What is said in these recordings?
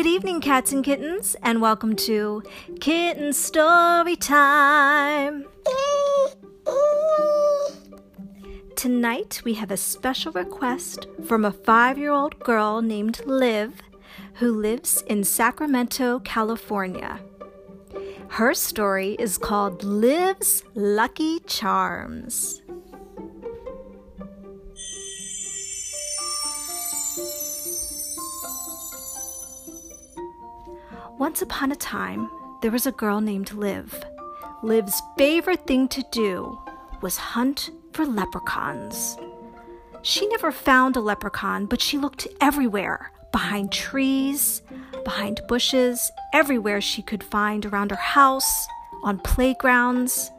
Good evening, cats and kittens, and welcome to Kitten Story Time. Tonight, we have a special request from a five year old girl named Liv who lives in Sacramento, California. Her story is called Liv's Lucky Charms. Once upon a time, there was a girl named Liv. Liv's favorite thing to do was hunt for leprechauns. She never found a leprechaun, but she looked everywhere behind trees, behind bushes, everywhere she could find around her house, on playgrounds.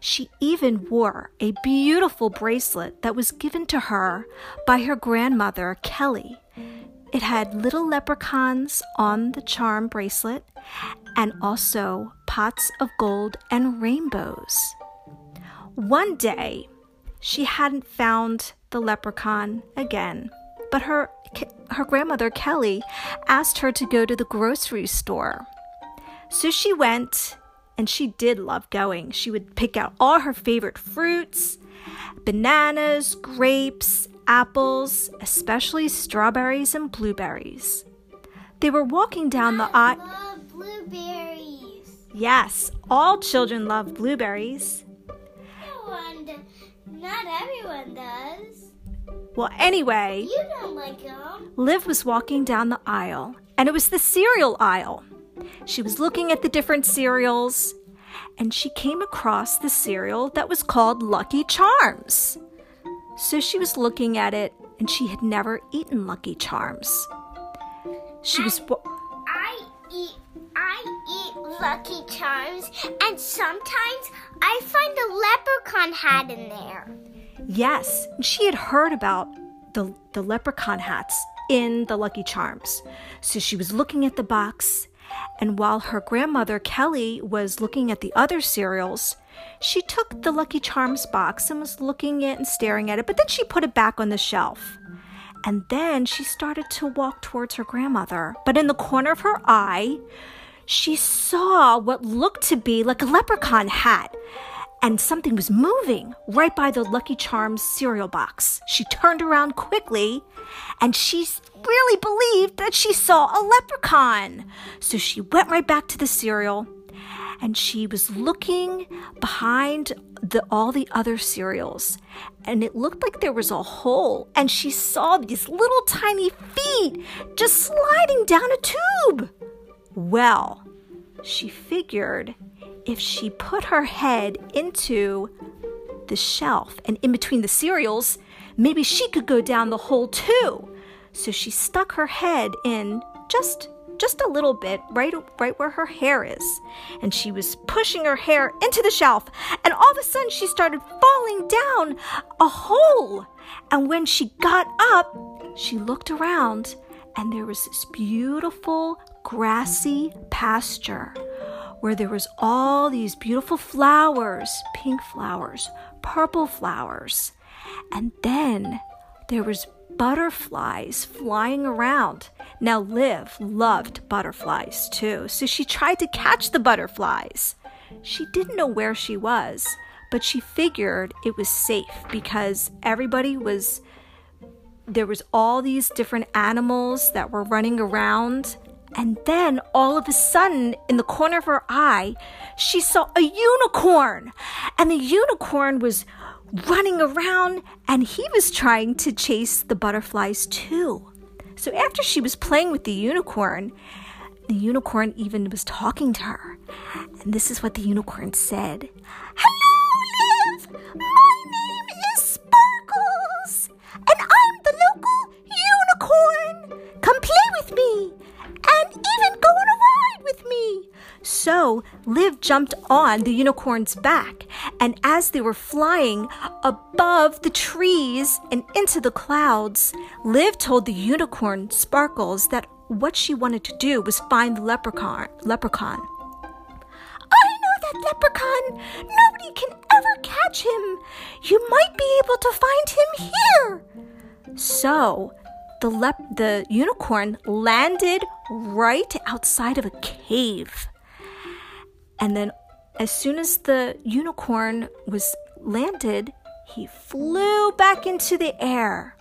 She even wore a beautiful bracelet that was given to her by her grandmother, Kelly. It had little leprechauns on the charm bracelet and also pots of gold and rainbows. One day, she hadn't found the leprechaun again, but her her grandmother Kelly asked her to go to the grocery store. So she went, and she did love going. She would pick out all her favorite fruits, bananas, grapes, apples, especially strawberries and blueberries. They were walking down the aisle. love blueberries. Yes, all children love blueberries. not everyone does. Well, anyway, you don't like them. Liv was walking down the aisle, and it was the cereal aisle. She was looking at the different cereals, and she came across the cereal that was called Lucky Charms. So she was looking at it, and she had never eaten Lucky Charms. She was. I eat. I eat Lucky Charms, and sometimes I find a leprechaun hat in there. Yes, she had heard about the, the leprechaun hats in the Lucky Charms. So she was looking at the box, and while her grandmother Kelly was looking at the other cereals, she took the Lucky Charms box and was looking at it and staring at it, but then she put it back on the shelf. And then she started to walk towards her grandmother. But in the corner of her eye, she saw what looked to be like a leprechaun hat. And something was moving right by the Lucky Charms cereal box. She turned around quickly and she really believed that she saw a leprechaun. So she went right back to the cereal and she was looking behind the, all the other cereals and it looked like there was a hole and she saw these little tiny feet just sliding down a tube. Well, she figured if she put her head into the shelf and in between the cereals, maybe she could go down the hole too. So she stuck her head in just just a little bit right right where her hair is. And she was pushing her hair into the shelf and all of a sudden she started falling down a hole. And when she got up she looked around and there was this beautiful grassy pasture where there was all these beautiful flowers pink flowers purple flowers. And then there was butterflies flying around. Now, Liv loved butterflies too, so she tried to catch the butterflies. She didn't know where she was, but she figured it was safe because everybody was there was all these different animals that were running around and then all of a sudden in the corner of her eye she saw a unicorn and the unicorn was running around and he was trying to chase the butterflies too. So after she was playing with the unicorn, the unicorn even was talking to her. And this is what the unicorn said Hello, So Liv jumped on the unicorn's back, and as they were flying above the trees and into the clouds, Liv told the unicorn Sparkles that what she wanted to do was find the leprechaun. Leprechaun. I know that leprechaun. Nobody can ever catch him. You might be able to find him here. So the lep- the unicorn landed right outside of a cave. And then as soon as the unicorn was landed, he flew back into the air.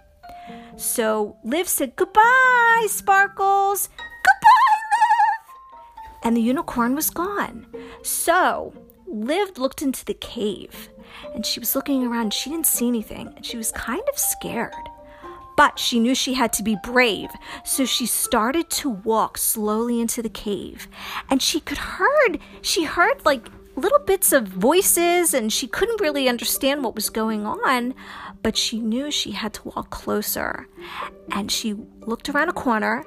So Liv said, Goodbye, Sparkles. Goodbye, Liv. And the unicorn was gone. So Liv looked into the cave and she was looking around. She didn't see anything and she was kind of scared. But she knew she had to be brave, so she started to walk slowly into the cave. And she could heard, she heard like little bits of voices and she couldn't really understand what was going on, but she knew she had to walk closer. And she looked around a corner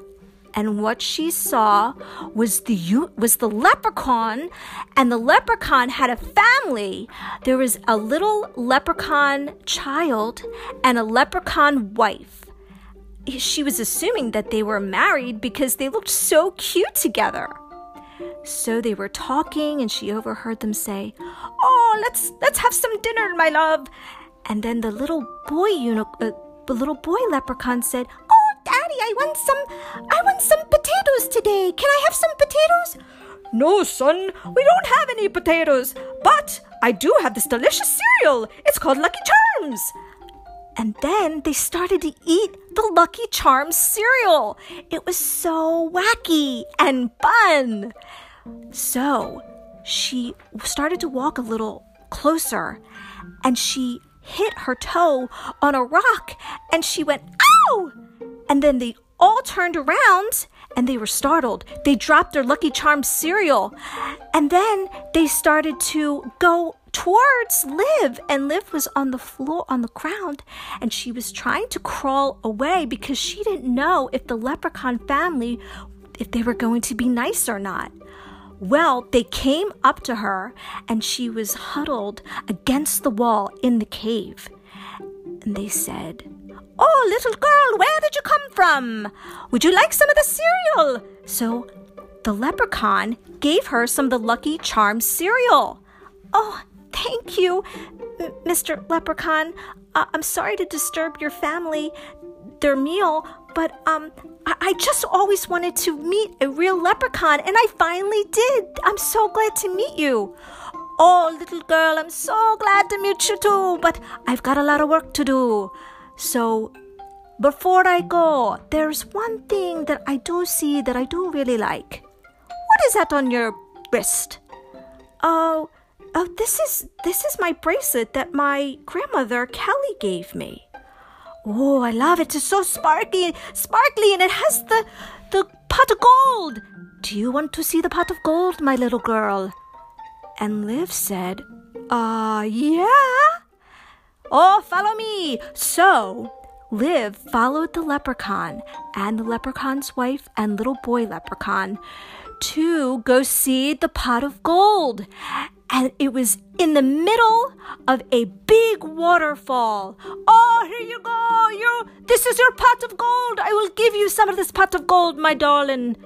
and what she saw was the was the leprechaun. And the leprechaun had a family. There was a little leprechaun child and a leprechaun wife. She was assuming that they were married because they looked so cute together. So they were talking and she overheard them say oh let's let's have some dinner my love. And then the little boy eunuch uh, the little boy leprechaun said Daddy, I want some I want some potatoes today. Can I have some potatoes? No, son, we don't have any potatoes, but I do have this delicious cereal. It's called Lucky Charms. And then they started to eat the Lucky Charms cereal. It was so wacky and fun. So she started to walk a little closer and she hit her toe on a rock and she went, Ow! And then they all turned around and they were startled. They dropped their Lucky Charms cereal. And then they started to go towards Liv. And Liv was on the floor, on the ground, and she was trying to crawl away because she didn't know if the leprechaun family, if they were going to be nice or not. Well, they came up to her and she was huddled against the wall in the cave. And they said, Oh, little girl, where did you come from? Would you like some of the cereal? So the leprechaun gave her some of the Lucky Charms cereal. Oh, thank you, M- Mr. Leprechaun. Uh, I'm sorry to disturb your family, their meal, but um, I-, I just always wanted to meet a real leprechaun, and I finally did. I'm so glad to meet you. Oh, little girl, I'm so glad to meet you too, but I've got a lot of work to do. So before I go, there's one thing that I do see that I do really like. What is that on your wrist? Oh, oh, this is this is my bracelet that my grandmother Kelly gave me. Oh, I love it. It's so sparkly, sparkly, and it has the the pot of gold. Do you want to see the pot of gold, my little girl? And Liv said, Uh, yeah. Oh, follow me. So, Liv followed the leprechaun and the leprechaun's wife and little boy leprechaun to go see the pot of gold. And it was in the middle of a big waterfall. Oh, here you go. You this is your pot of gold. I will give you some of this pot of gold, my darling.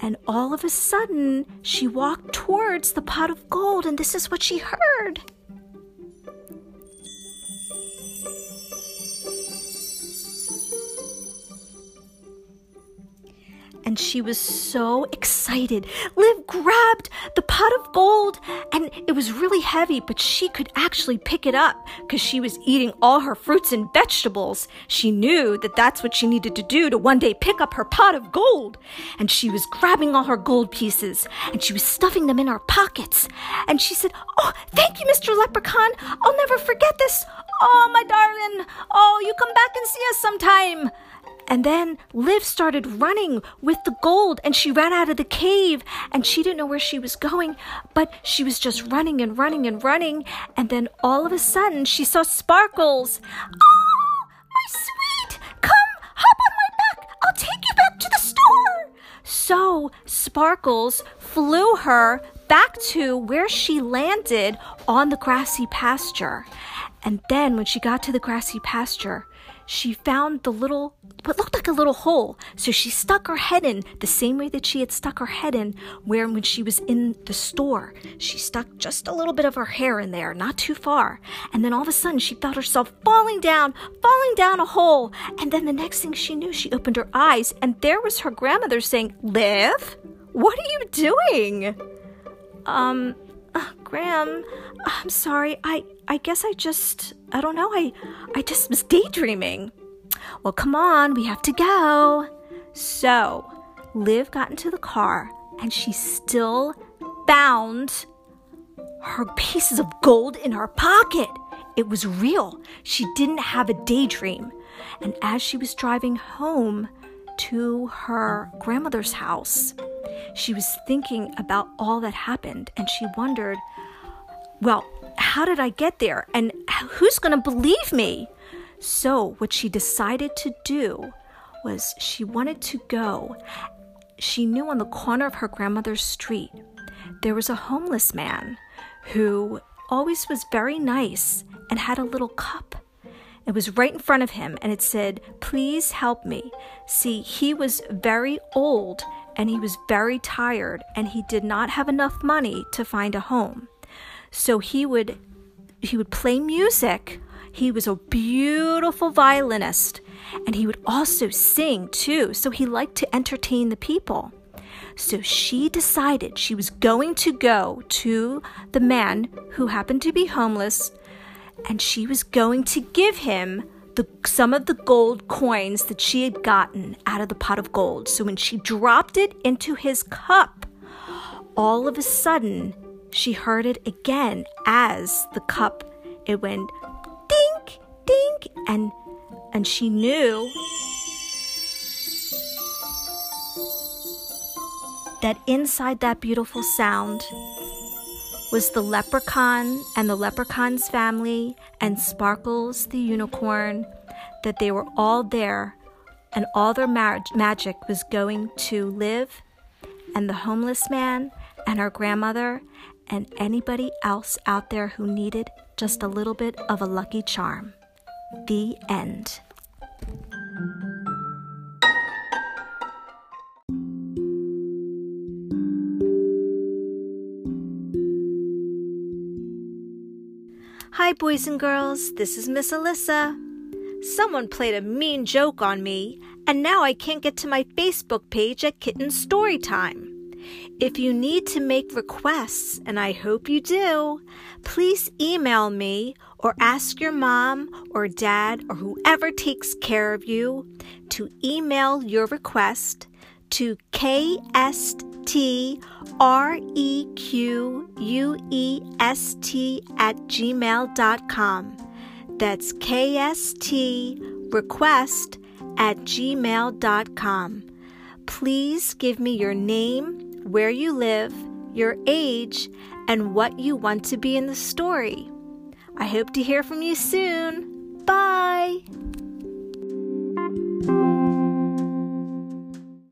And all of a sudden, she walked towards the pot of gold, and this is what she heard. And she was so excited. Liv grabbed the pot of gold and it was really heavy, but she could actually pick it up because she was eating all her fruits and vegetables. She knew that that's what she needed to do to one day pick up her pot of gold. And she was grabbing all her gold pieces and she was stuffing them in her pockets. And she said, Oh, thank you, Mr. Leprechaun. I'll never forget this. Oh, my darling. Oh, you come back and see us sometime. And then Liv started running with the gold and she ran out of the cave and she didn't know where she was going, but she was just running and running and running. And then all of a sudden she saw Sparkles. Oh, my sweet, come, hop on my back. I'll take you back to the store. So Sparkles flew her back to where she landed on the grassy pasture. And then when she got to the grassy pasture, she found the little, what looked like a little hole. So she stuck her head in the same way that she had stuck her head in where when she was in the store. She stuck just a little bit of her hair in there, not too far. And then all of a sudden she felt herself falling down, falling down a hole. And then the next thing she knew, she opened her eyes and there was her grandmother saying, Liv, what are you doing? Um, uh, Gram, I'm sorry. I I guess I just I don't know. I I just was daydreaming. Well, come on, we have to go. So, Liv got into the car and she still found her pieces of gold in her pocket. It was real. She didn't have a daydream. And as she was driving home to her grandmother's house, she was thinking about all that happened and she wondered, well, how did I get there? And who's going to believe me? So, what she decided to do was she wanted to go. She knew on the corner of her grandmother's street there was a homeless man who always was very nice and had a little cup. It was right in front of him and it said, Please help me. See, he was very old and he was very tired and he did not have enough money to find a home. So he would he would play music. He was a beautiful violinist and he would also sing too. So he liked to entertain the people. So she decided she was going to go to the man who happened to be homeless and she was going to give him the, some of the gold coins that she had gotten out of the pot of gold. So when she dropped it into his cup, all of a sudden she heard it again as the cup it went dink dink and and she knew that inside that beautiful sound was the leprechaun and the leprechaun's family and Sparkles the unicorn, that they were all there and all their magic was going to Liv and the homeless man and her grandmother and anybody else out there who needed just a little bit of a lucky charm. The end. Hi, boys and girls, this is Miss Elissa. Someone played a mean joke on me, and now I can't get to my Facebook page at Kitten Storytime. If you need to make requests, and I hope you do, please email me or ask your mom or dad or whoever takes care of you to email your request to kstrequest at gmail.com. That's kstrequest at gmail.com. Please give me your name, where you live, your age, and what you want to be in the story. I hope to hear from you soon. Bye!